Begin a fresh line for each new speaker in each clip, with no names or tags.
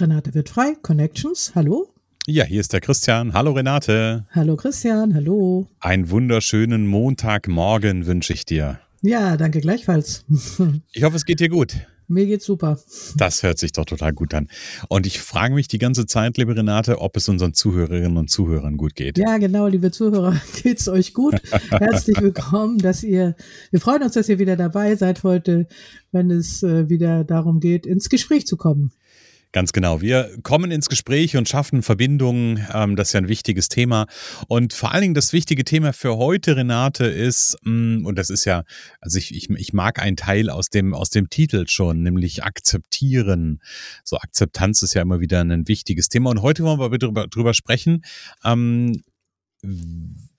Renate wird frei, Connections, hallo.
Ja, hier ist der Christian. Hallo Renate.
Hallo Christian, hallo.
Einen wunderschönen Montagmorgen wünsche ich dir.
Ja, danke gleichfalls.
Ich hoffe, es geht dir gut.
Mir geht's super.
Das hört sich doch total gut an. Und ich frage mich die ganze Zeit, liebe Renate, ob es unseren Zuhörerinnen und Zuhörern gut geht.
Ja, genau, liebe Zuhörer, geht's euch gut? Herzlich willkommen, dass ihr, wir freuen uns, dass ihr wieder dabei seid heute, wenn es äh, wieder darum geht, ins Gespräch zu kommen.
Ganz genau. Wir kommen ins Gespräch und schaffen Verbindungen. Ähm, das ist ja ein wichtiges Thema. Und vor allen Dingen das wichtige Thema für heute, Renate, ist, mm, und das ist ja, also ich, ich, ich mag einen Teil aus dem, aus dem Titel schon, nämlich akzeptieren. So Akzeptanz ist ja immer wieder ein wichtiges Thema. Und heute wollen wir drüber, drüber sprechen. Ähm,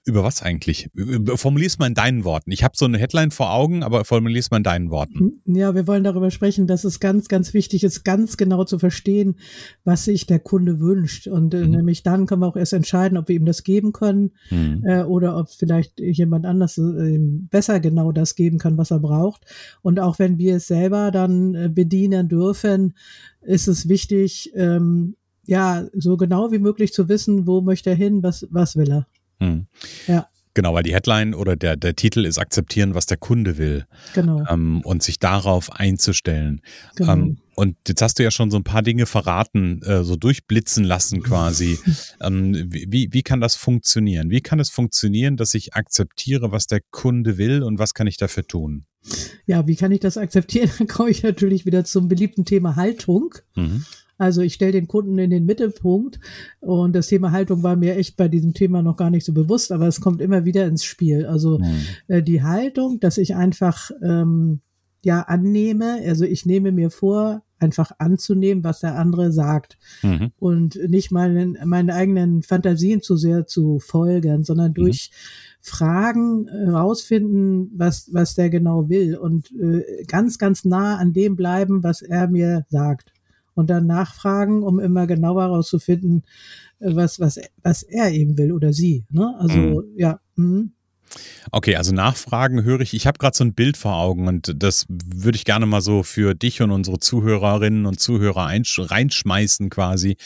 über was eigentlich? Formulier's mal in deinen Worten. Ich habe so eine Headline vor Augen, aber formulier's mal in deinen Worten.
Hm, ja, wir wollen darüber sprechen, dass es ganz, ganz wichtig ist, ganz genau zu verstehen, was sich der Kunde wünscht. Und äh, mhm. nämlich dann können wir auch erst entscheiden, ob wir ihm das geben können mhm. äh, oder ob vielleicht jemand anders äh, besser genau das geben kann, was er braucht. Und auch wenn wir es selber dann äh, bedienen dürfen, ist es wichtig, ähm, ja, so genau wie möglich zu wissen, wo möchte er hin, was, was will er.
Hm. Ja. Genau, weil die Headline oder der, der Titel ist akzeptieren, was der Kunde will.
Genau.
Ähm, und sich darauf einzustellen. Genau. Ähm, und jetzt hast du ja schon so ein paar Dinge verraten, äh, so durchblitzen lassen quasi. ähm, wie, wie kann das funktionieren? Wie kann es funktionieren, dass ich akzeptiere, was der Kunde will und was kann ich dafür tun?
Ja, wie kann ich das akzeptieren? Dann komme ich natürlich wieder zum beliebten Thema Haltung. Mhm. Also ich stelle den Kunden in den Mittelpunkt und das Thema Haltung war mir echt bei diesem Thema noch gar nicht so bewusst, aber es kommt immer wieder ins Spiel. Also mhm. äh, die Haltung, dass ich einfach ähm, ja annehme, also ich nehme mir vor, einfach anzunehmen, was der andere sagt mhm. und nicht meinen, meinen eigenen Fantasien zu sehr zu folgen, sondern mhm. durch mhm. Fragen herausfinden, was, was der genau will und äh, ganz, ganz nah an dem bleiben, was er mir sagt und dann nachfragen, um immer genauer herauszufinden, äh, was, was, was er eben will oder sie. Ne? Also mhm. ja. Mh.
Okay, also Nachfragen höre ich. Ich habe gerade so ein Bild vor Augen und das würde ich gerne mal so für dich und unsere Zuhörerinnen und Zuhörer reinschmeißen quasi.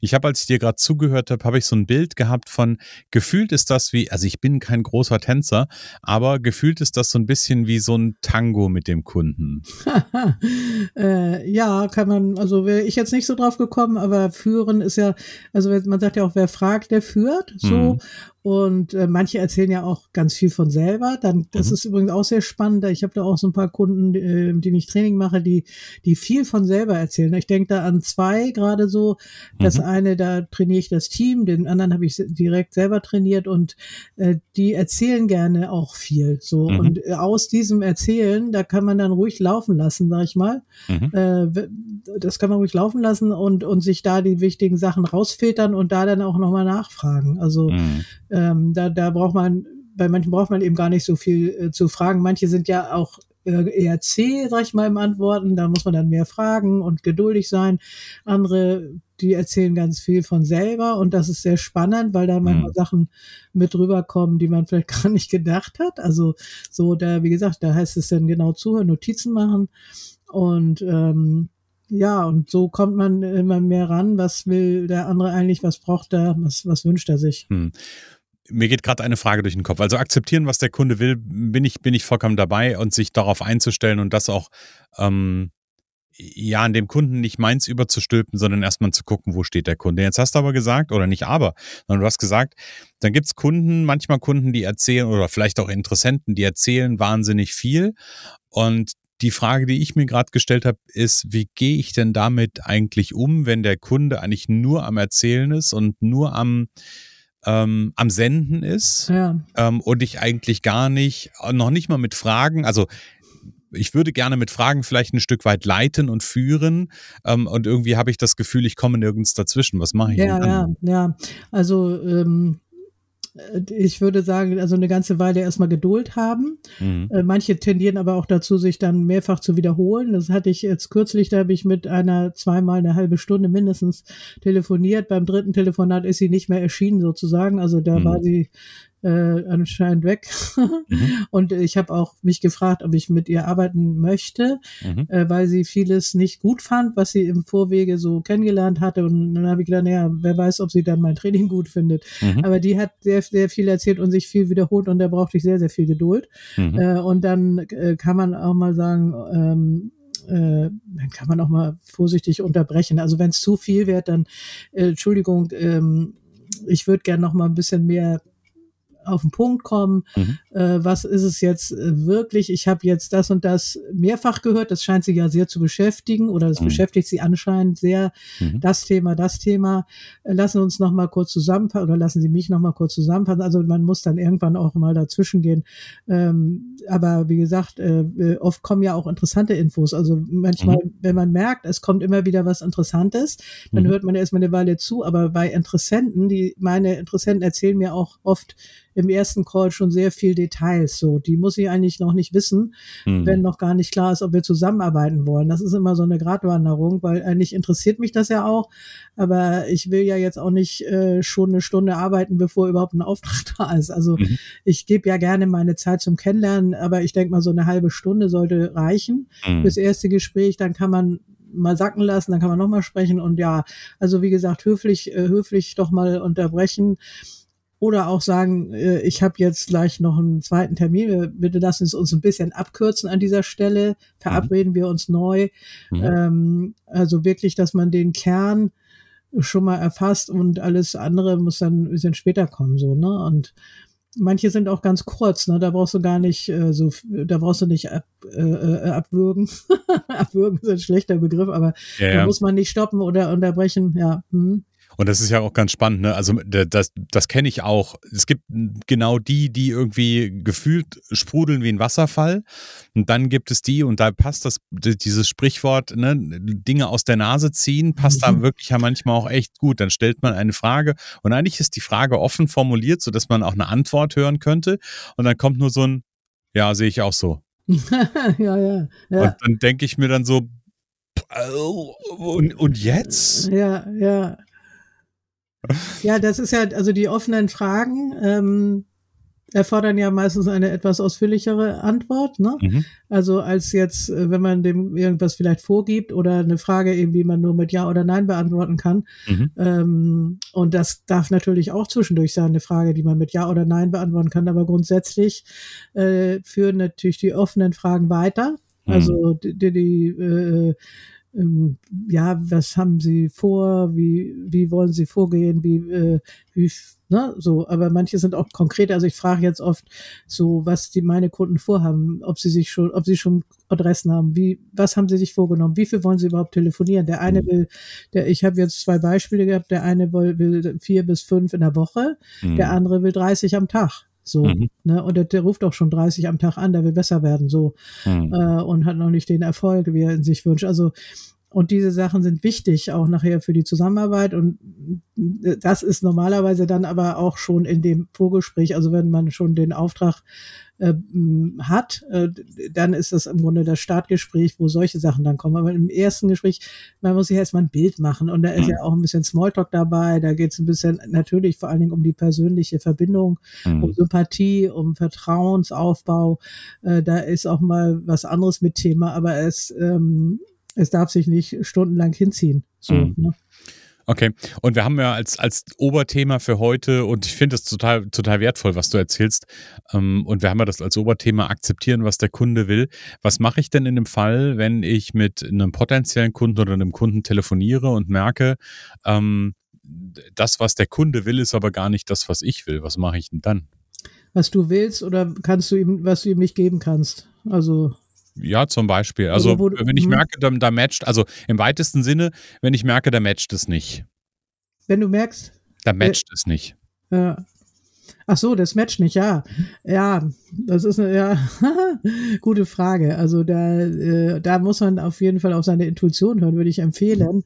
Ich habe, als ich dir gerade zugehört habe, habe ich so ein Bild gehabt von, gefühlt ist das wie, also ich bin kein großer Tänzer, aber gefühlt ist das so ein bisschen wie so ein Tango mit dem Kunden.
äh, ja, kann man, also wäre ich jetzt nicht so drauf gekommen, aber führen ist ja, also man sagt ja auch, wer fragt, der führt, so. Mhm. Und äh, manche erzählen ja auch ganz viel von selber. Dann, das mhm. ist übrigens auch sehr spannend. Ich habe da auch so ein paar Kunden, äh, die ich Training mache, die, die viel von selber erzählen. Ich denke da an zwei gerade so. Das mhm. eine, da trainiere ich das Team, den anderen habe ich direkt selber trainiert und äh, die erzählen gerne auch viel. So. Mhm. Und äh, aus diesem Erzählen, da kann man dann ruhig laufen lassen, sag ich mal. Mhm. Äh, das kann man ruhig laufen lassen und, und sich da die wichtigen Sachen rausfiltern und da dann auch nochmal nachfragen. Also mhm. Ähm, da, da braucht man, bei manchen braucht man eben gar nicht so viel äh, zu fragen. Manche sind ja auch eher zäh, sag ich mal, im Antworten. Da muss man dann mehr fragen und geduldig sein. Andere, die erzählen ganz viel von selber und das ist sehr spannend, weil da manchmal mhm. Sachen mit rüberkommen, die man vielleicht gar nicht gedacht hat. Also so, da, wie gesagt, da heißt es dann genau zuhören, Notizen machen und ähm, ja, und so kommt man immer mehr ran, was will der andere eigentlich, was braucht er, was, was wünscht er sich. Hm
mir geht gerade eine Frage durch den Kopf. Also akzeptieren, was der Kunde will, bin ich, bin ich vollkommen dabei und sich darauf einzustellen und das auch ähm, ja, an dem Kunden nicht meins überzustülpen, sondern erstmal zu gucken, wo steht der Kunde. Jetzt hast du aber gesagt, oder nicht aber, sondern du hast gesagt, dann gibt's Kunden, manchmal Kunden, die erzählen, oder vielleicht auch Interessenten, die erzählen wahnsinnig viel. Und die Frage, die ich mir gerade gestellt habe, ist, wie gehe ich denn damit eigentlich um, wenn der Kunde eigentlich nur am Erzählen ist und nur am ähm, am Senden ist ja. ähm, und ich eigentlich gar nicht, noch nicht mal mit Fragen, also ich würde gerne mit Fragen vielleicht ein Stück weit leiten und führen. Ähm, und irgendwie habe ich das Gefühl, ich komme nirgends dazwischen. Was mache ich?
Ja, ja, ja. Also ähm, ich würde sagen, also eine ganze Weile erstmal Geduld haben. Mhm. Äh, manche tendieren aber auch dazu, sich dann mehrfach zu wiederholen. Das hatte ich jetzt kürzlich, da habe ich mit einer zweimal eine halbe Stunde mindestens telefoniert. Beim dritten Telefonat ist sie nicht mehr erschienen sozusagen. Also da mhm. war sie äh, anscheinend weg. mhm. Und ich habe auch mich gefragt, ob ich mit ihr arbeiten möchte, mhm. äh, weil sie vieles nicht gut fand, was sie im Vorwege so kennengelernt hatte. Und dann habe ich gedacht, naja, wer weiß, ob sie dann mein Training gut findet. Mhm. Aber die hat sehr, sehr viel erzählt und sich viel wiederholt und da brauchte ich sehr, sehr viel Geduld. Mhm. Äh, und dann äh, kann man auch mal sagen, ähm, äh, dann kann man auch mal vorsichtig unterbrechen. Also wenn es zu viel wird, dann äh, Entschuldigung, ähm, ich würde gerne noch mal ein bisschen mehr auf den Punkt kommen. Mhm. Äh, was ist es jetzt äh, wirklich? Ich habe jetzt das und das mehrfach gehört. Das scheint sie ja sehr zu beschäftigen oder es mhm. beschäftigt sie anscheinend sehr. Mhm. Das Thema, das Thema. Äh, lassen uns noch mal kurz zusammenfassen oder lassen Sie mich noch mal kurz zusammenfassen. Also man muss dann irgendwann auch mal dazwischen gehen. Ähm, aber wie gesagt, äh, äh oft kommen ja auch interessante Infos. Also manchmal, mhm. wenn man merkt, es kommt immer wieder was Interessantes, dann mhm. hört man erstmal eine Weile zu. Aber bei Interessenten, die meine Interessenten erzählen mir auch oft im ersten Call schon sehr viel Details. So, die muss ich eigentlich noch nicht wissen, mhm. wenn noch gar nicht klar ist, ob wir zusammenarbeiten wollen. Das ist immer so eine Gratwanderung, weil eigentlich interessiert mich das ja auch. Aber ich will ja jetzt auch nicht äh, schon eine Stunde arbeiten, bevor überhaupt ein Auftrag da ist. Also mhm. ich gebe ja gerne meine Zeit zum Kennenlernen, aber ich denke mal, so eine halbe Stunde sollte reichen mhm. fürs erste Gespräch. Dann kann man mal sacken lassen, dann kann man nochmal sprechen und ja, also wie gesagt, höflich, äh, höflich doch mal unterbrechen oder auch sagen, äh, ich habe jetzt gleich noch einen zweiten Termin, bitte lassen Sie uns ein bisschen abkürzen an dieser Stelle, verabreden mhm. wir uns neu. Mhm. Ähm, also wirklich, dass man den Kern schon mal erfasst und alles andere muss dann ein bisschen später kommen, so, ne? Und manche sind auch ganz kurz, ne? Da brauchst du gar nicht äh, so, da brauchst du nicht ab, äh, äh abwürgen. abwürgen ist ein schlechter Begriff, aber ja, ja. da muss man nicht stoppen oder unterbrechen, ja. Hm.
Und das ist ja auch ganz spannend, ne? Also das, das kenne ich auch. Es gibt genau die, die irgendwie gefühlt sprudeln wie ein Wasserfall. Und dann gibt es die, und da passt das, dieses Sprichwort, ne, Dinge aus der Nase ziehen, passt mhm. da wirklich ja manchmal auch echt gut. Dann stellt man eine Frage und eigentlich ist die Frage offen formuliert, sodass man auch eine Antwort hören könnte. Und dann kommt nur so ein, ja, sehe ich auch so.
ja, ja, ja.
Und dann denke ich mir dann so, und, und jetzt?
Ja, ja. Ja, das ist ja, also die offenen Fragen ähm, erfordern ja meistens eine etwas ausführlichere Antwort. Ne? Mhm. Also als jetzt, äh, wenn man dem irgendwas vielleicht vorgibt oder eine Frage eben, die man nur mit Ja oder Nein beantworten kann. Mhm. Ähm, und das darf natürlich auch zwischendurch sein, eine Frage, die man mit Ja oder Nein beantworten kann. Aber grundsätzlich äh, führen natürlich die offenen Fragen weiter. Mhm. Also die, die, die äh, ja, was haben Sie vor, wie, wie wollen Sie vorgehen, wie, äh, wie, ne, so, aber manche sind auch konkret, also ich frage jetzt oft so, was die meine Kunden vorhaben, ob sie sich schon, ob sie schon Adressen haben, wie, was haben sie sich vorgenommen, wie viel wollen sie überhaupt telefonieren? Der eine mhm. will, der, ich habe jetzt zwei Beispiele gehabt, der eine will, will vier bis fünf in der Woche, mhm. der andere will 30 am Tag. So, mhm. ne? Und der, der, ruft auch schon 30 am Tag an, der will besser werden, so, mhm. äh, und hat noch nicht den Erfolg, wie er in sich wünscht. Also, und diese Sachen sind wichtig auch nachher für die Zusammenarbeit. Und das ist normalerweise dann aber auch schon in dem Vorgespräch, also wenn man schon den Auftrag äh, hat, äh, dann ist das im Grunde das Startgespräch, wo solche Sachen dann kommen. Aber im ersten Gespräch, man muss sich erstmal ein Bild machen und da ist ja auch ein bisschen Smalltalk dabei, da geht es ein bisschen natürlich vor allen Dingen um die persönliche Verbindung, mhm. um Sympathie, um Vertrauensaufbau. Äh, da ist auch mal was anderes mit Thema, aber es ähm, es darf sich nicht stundenlang hinziehen. So, mhm. ne?
Okay, und wir haben ja als, als Oberthema für heute, und ich finde es total, total wertvoll, was du erzählst, ähm, und wir haben ja das als Oberthema akzeptieren, was der Kunde will. Was mache ich denn in dem Fall, wenn ich mit einem potenziellen Kunden oder einem Kunden telefoniere und merke, ähm, das, was der Kunde will, ist aber gar nicht das, was ich will. Was mache ich denn dann?
Was du willst oder kannst du ihm, was du ihm nicht geben kannst? Also
ja, zum Beispiel. Also, wo, wenn ich hm. merke, da, da matcht, also im weitesten Sinne, wenn ich merke, da matcht es nicht.
Wenn du merkst.
Da matcht äh, es nicht.
Ja. Ach so, das matcht nicht, ja. Ja, das ist eine ja, gute Frage. Also da, äh, da muss man auf jeden Fall auf seine Intuition hören, würde ich empfehlen.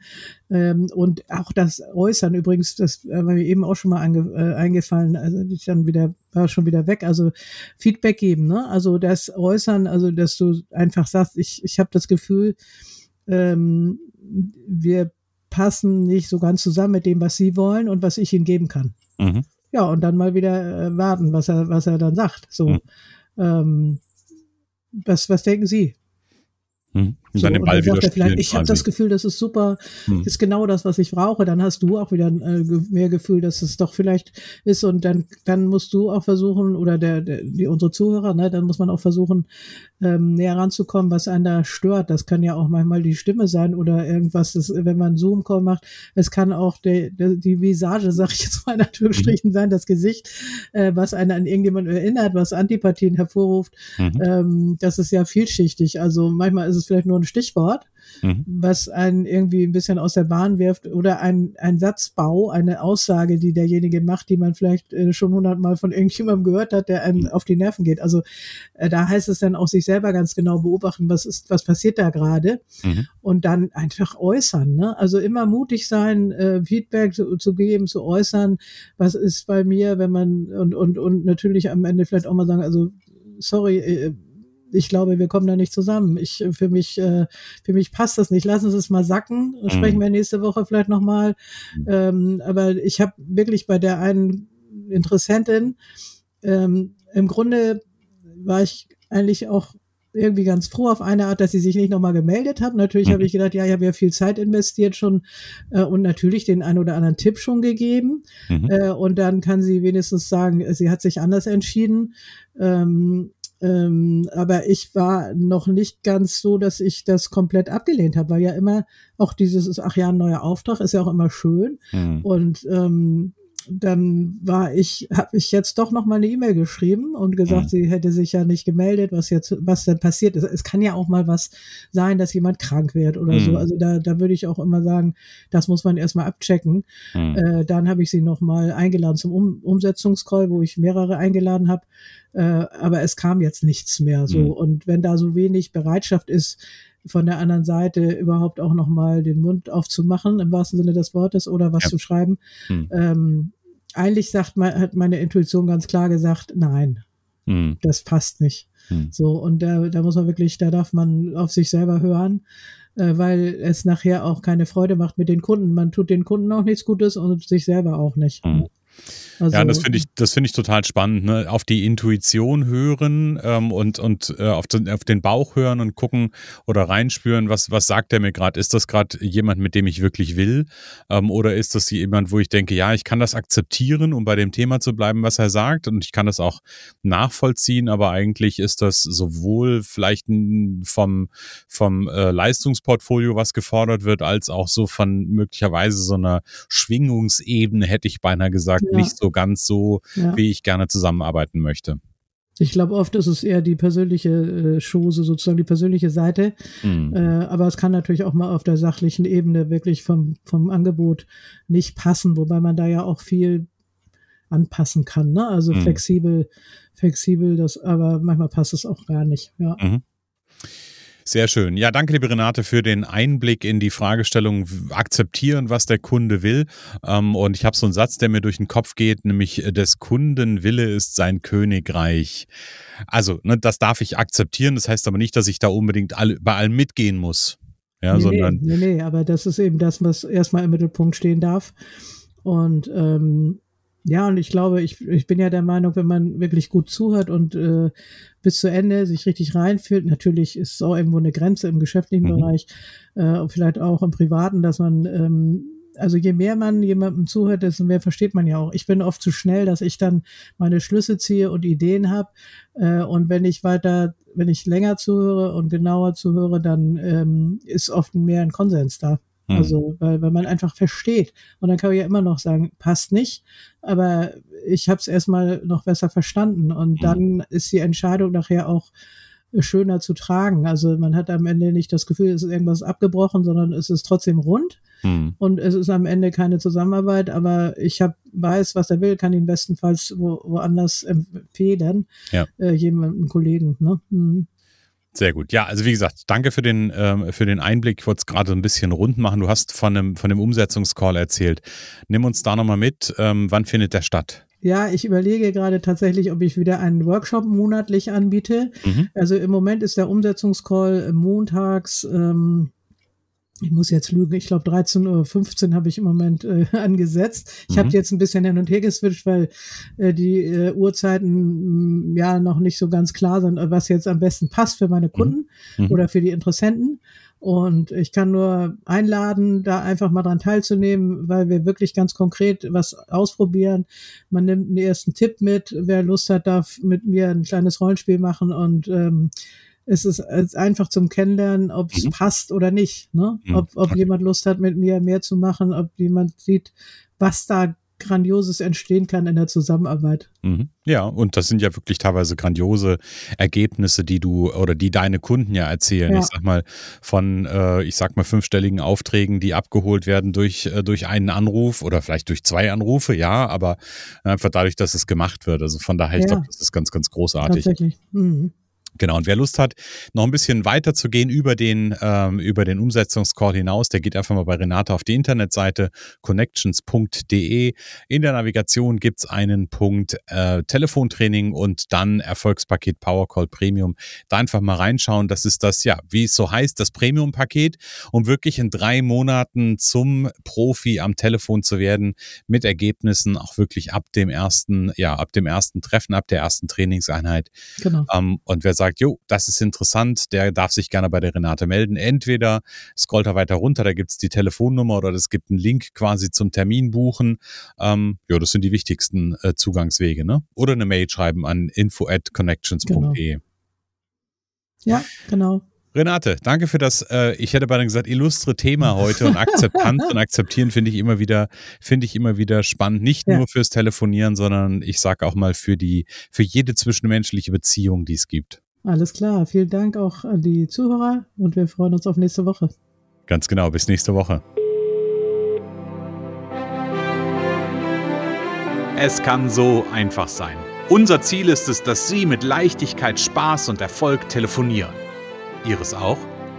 Ähm, und auch das Äußern übrigens, das war mir eben auch schon mal ange, äh, eingefallen, also ich dann wieder, war schon wieder weg. Also Feedback geben, ne? Also das Äußern, also dass du einfach sagst, ich, ich habe das Gefühl, ähm, wir passen nicht so ganz zusammen mit dem, was sie wollen und was ich ihnen geben kann. Mhm. Ja, und dann mal wieder äh, warten, was er, was er dann sagt. So, mhm. ähm, was, was denken Sie?
Hm. Und so, dann den Ball wieder
spielen. Ich habe das Gefühl, das ist super, hm. ist genau das, was ich brauche. Dann hast du auch wieder äh, mehr Gefühl, dass es doch vielleicht ist. Und dann, dann musst du auch versuchen, oder der, der die, unsere Zuhörer, ne, dann muss man auch versuchen, ähm, näher ranzukommen, was einen da stört. Das kann ja auch manchmal die Stimme sein oder irgendwas, das, wenn man Zoom-Call macht. Es kann auch der, der, die Visage, sag ich jetzt mal in Anführungsstrichen, mhm. sein, das Gesicht, äh, was einen an irgendjemand erinnert, was Antipathien hervorruft. Mhm. Ähm, das ist ja vielschichtig. Also manchmal ist es vielleicht nur ein Stichwort, mhm. was einen irgendwie ein bisschen aus der Bahn wirft oder ein, ein Satzbau, eine Aussage, die derjenige macht, die man vielleicht äh, schon hundertmal von irgendjemandem gehört hat, der einem mhm. auf die Nerven geht. Also äh, da heißt es dann auch sich selber ganz genau beobachten, was ist, was passiert da gerade mhm. und dann einfach äußern. Ne? Also immer mutig sein, äh, Feedback zu, zu geben, zu äußern, was ist bei mir, wenn man und und und natürlich am Ende vielleicht auch mal sagen, also sorry, äh, ich glaube, wir kommen da nicht zusammen. Ich, für mich, äh, für mich passt das nicht. Lassen Sie es mal sacken. Sprechen mhm. wir nächste Woche vielleicht nochmal. Mhm. Ähm, aber ich habe wirklich bei der einen Interessentin, ähm, im Grunde war ich eigentlich auch irgendwie ganz froh auf eine Art, dass sie sich nicht nochmal gemeldet hat. Natürlich mhm. habe ich gedacht, ja, ich habe ja viel Zeit investiert schon äh, und natürlich den einen oder anderen Tipp schon gegeben. Mhm. Äh, und dann kann sie wenigstens sagen, sie hat sich anders entschieden. Ähm, ähm, aber ich war noch nicht ganz so, dass ich das komplett abgelehnt habe, weil ja immer auch dieses, ach ja, ein neuer Auftrag ist ja auch immer schön. Mhm. Und ähm, dann war ich, habe ich jetzt doch noch mal eine E-Mail geschrieben und gesagt, mhm. sie hätte sich ja nicht gemeldet, was jetzt, was denn passiert ist. Es kann ja auch mal was sein, dass jemand krank wird oder mhm. so. Also da, da würde ich auch immer sagen, das muss man erstmal abchecken. Mhm. Äh, dann habe ich sie noch mal eingeladen zum um Umsetzungscall, wo ich mehrere eingeladen habe. Äh, aber es kam jetzt nichts mehr so. Mhm. Und wenn da so wenig Bereitschaft ist, von der anderen Seite überhaupt auch nochmal den Mund aufzumachen, im wahrsten Sinne des Wortes, oder was ja. zu schreiben, hm. ähm, eigentlich sagt man, hat meine Intuition ganz klar gesagt, nein, hm. das passt nicht. Hm. So, und da, da muss man wirklich, da darf man auf sich selber hören, äh, weil es nachher auch keine Freude macht mit den Kunden. Man tut den Kunden auch nichts Gutes und sich selber auch nicht. Hm.
Also, ja, das finde ich, das finde ich total spannend. Ne? Auf die Intuition hören ähm, und, und äh, auf, den, auf den Bauch hören und gucken oder reinspüren, was, was sagt er mir gerade? Ist das gerade jemand, mit dem ich wirklich will? Ähm, oder ist das jemand, wo ich denke, ja, ich kann das akzeptieren, um bei dem Thema zu bleiben, was er sagt, und ich kann das auch nachvollziehen, aber eigentlich ist das sowohl vielleicht vom, vom äh, Leistungsportfolio, was gefordert wird, als auch so von möglicherweise so einer Schwingungsebene, hätte ich beinahe gesagt, ja. nicht so ganz so, ja. wie ich gerne zusammenarbeiten möchte.
Ich glaube, oft ist es eher die persönliche äh, Chose, sozusagen die persönliche Seite. Mhm. Äh, aber es kann natürlich auch mal auf der sachlichen Ebene wirklich vom, vom Angebot nicht passen, wobei man da ja auch viel anpassen kann. Ne? Also mhm. flexibel, flexibel, das, aber manchmal passt es auch gar nicht. Ja. Mhm.
Sehr schön. Ja, danke, liebe Renate, für den Einblick in die Fragestellung akzeptieren, was der Kunde will. Ähm, und ich habe so einen Satz, der mir durch den Kopf geht, nämlich äh, des Kunden Wille ist sein Königreich. Also, ne, das darf ich akzeptieren. Das heißt aber nicht, dass ich da unbedingt alle, bei allem mitgehen muss. Ja,
nee,
sondern.
Nee, nee, aber das ist eben das, was erstmal im Mittelpunkt stehen darf. Und ähm, ja, und ich glaube, ich, ich bin ja der Meinung, wenn man wirklich gut zuhört und äh, bis zu Ende sich richtig reinfühlt, natürlich ist es auch irgendwo eine Grenze im geschäftlichen mhm. Bereich, äh, vielleicht auch im privaten, dass man ähm, also je mehr man jemandem zuhört, desto mehr versteht man ja auch. Ich bin oft zu schnell, dass ich dann meine Schlüsse ziehe und Ideen habe. Äh, und wenn ich weiter, wenn ich länger zuhöre und genauer zuhöre, dann ähm, ist oft mehr ein Konsens da. Hm. Also, weil, weil man einfach versteht. Und dann kann man ja immer noch sagen, passt nicht, aber ich habe es erstmal noch besser verstanden. Und hm. dann ist die Entscheidung nachher auch schöner zu tragen. Also man hat am Ende nicht das Gefühl, es ist irgendwas abgebrochen, sondern es ist trotzdem rund. Hm. Und es ist am Ende keine Zusammenarbeit, aber ich hab, weiß, was er will, kann ihn bestenfalls wo, woanders empfehlen, ja. äh, jemandem Kollegen. Ne? Hm.
Sehr gut. Ja, also wie gesagt, danke für den, ähm, für den Einblick. Ich wollte es gerade ein bisschen rund machen. Du hast von einem, von dem Umsetzungscall erzählt. Nimm uns da nochmal mit. Ähm, wann findet der statt?
Ja, ich überlege gerade tatsächlich, ob ich wieder einen Workshop monatlich anbiete. Mhm. Also im Moment ist der Umsetzungscall montags ähm, ich muss jetzt lügen, ich glaube 13.15 Uhr habe ich im Moment äh, angesetzt. Ich mhm. habe jetzt ein bisschen hin und her geswitcht, weil äh, die äh, Uhrzeiten mh, mm, ja noch nicht so ganz klar sind, was jetzt am besten passt für meine mhm. Kunden mhm. oder für die Interessenten. Und ich kann nur einladen, da einfach mal dran teilzunehmen, weil wir wirklich ganz konkret was ausprobieren. Man nimmt einen ersten Tipp mit. Wer Lust hat, darf mit mir ein kleines Rollenspiel machen und ähm, es ist einfach zum Kennenlernen, ob es mhm. passt oder nicht. Ne? Mhm. Ob, ob okay. jemand Lust hat, mit mir mehr zu machen, ob jemand sieht, was da Grandioses entstehen kann in der Zusammenarbeit.
Mhm. Ja, und das sind ja wirklich teilweise grandiose Ergebnisse, die du oder die deine Kunden ja erzählen. Ja. Ich sag mal, von, äh, ich sag mal, fünfstelligen Aufträgen, die abgeholt werden durch, äh, durch einen Anruf oder vielleicht durch zwei Anrufe, ja, aber einfach dadurch, dass es gemacht wird. Also von daher, ich glaube, das ist ganz, ganz großartig. Tatsächlich. Mhm. Genau, und wer Lust hat, noch ein bisschen weiter zu gehen über den, ähm, über den Umsetzungscall hinaus, der geht einfach mal bei Renate auf die Internetseite connections.de. In der Navigation gibt's einen Punkt äh, Telefontraining und dann Erfolgspaket Powercall Premium. Da einfach mal reinschauen. Das ist das, ja, wie es so heißt, das Premium-Paket, um wirklich in drei Monaten zum Profi am Telefon zu werden, mit Ergebnissen auch wirklich ab dem ersten, ja, ab dem ersten Treffen, ab der ersten Trainingseinheit. Genau. Ähm, und wer sagt, sagt, jo, das ist interessant, der darf sich gerne bei der Renate melden. Entweder scrollt er weiter runter, da gibt es die Telefonnummer oder es gibt einen Link quasi zum Termin buchen. Ähm, ja, das sind die wichtigsten äh, Zugangswege, ne? Oder eine Mail schreiben an info at connections.de. Genau.
Ja, genau.
Renate, danke für das, äh, ich hätte beinahe gesagt, illustre Thema heute und Akzeptanz und Akzeptieren finde ich immer wieder, finde ich immer wieder spannend. Nicht ja. nur fürs Telefonieren, sondern ich sage auch mal für die, für jede zwischenmenschliche Beziehung, die es gibt.
Alles klar. Vielen Dank auch an die Zuhörer und wir freuen uns auf nächste Woche.
Ganz genau. Bis nächste Woche. Es kann so einfach sein. Unser Ziel ist es, dass Sie mit Leichtigkeit, Spaß und Erfolg telefonieren. Ihres auch?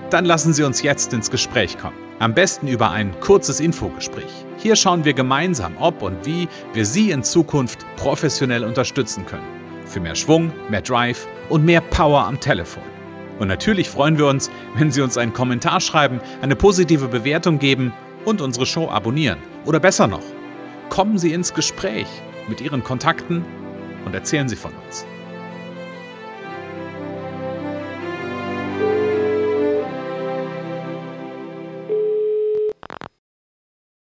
Dann lassen Sie uns jetzt ins Gespräch kommen. Am besten über ein kurzes Infogespräch. Hier schauen wir gemeinsam, ob und wie wir Sie in Zukunft professionell unterstützen können. Für mehr Schwung, mehr Drive und mehr Power am Telefon. Und natürlich freuen wir uns, wenn Sie uns einen Kommentar schreiben, eine positive Bewertung geben und unsere Show abonnieren. Oder besser noch, kommen Sie ins Gespräch mit Ihren Kontakten und erzählen Sie von uns.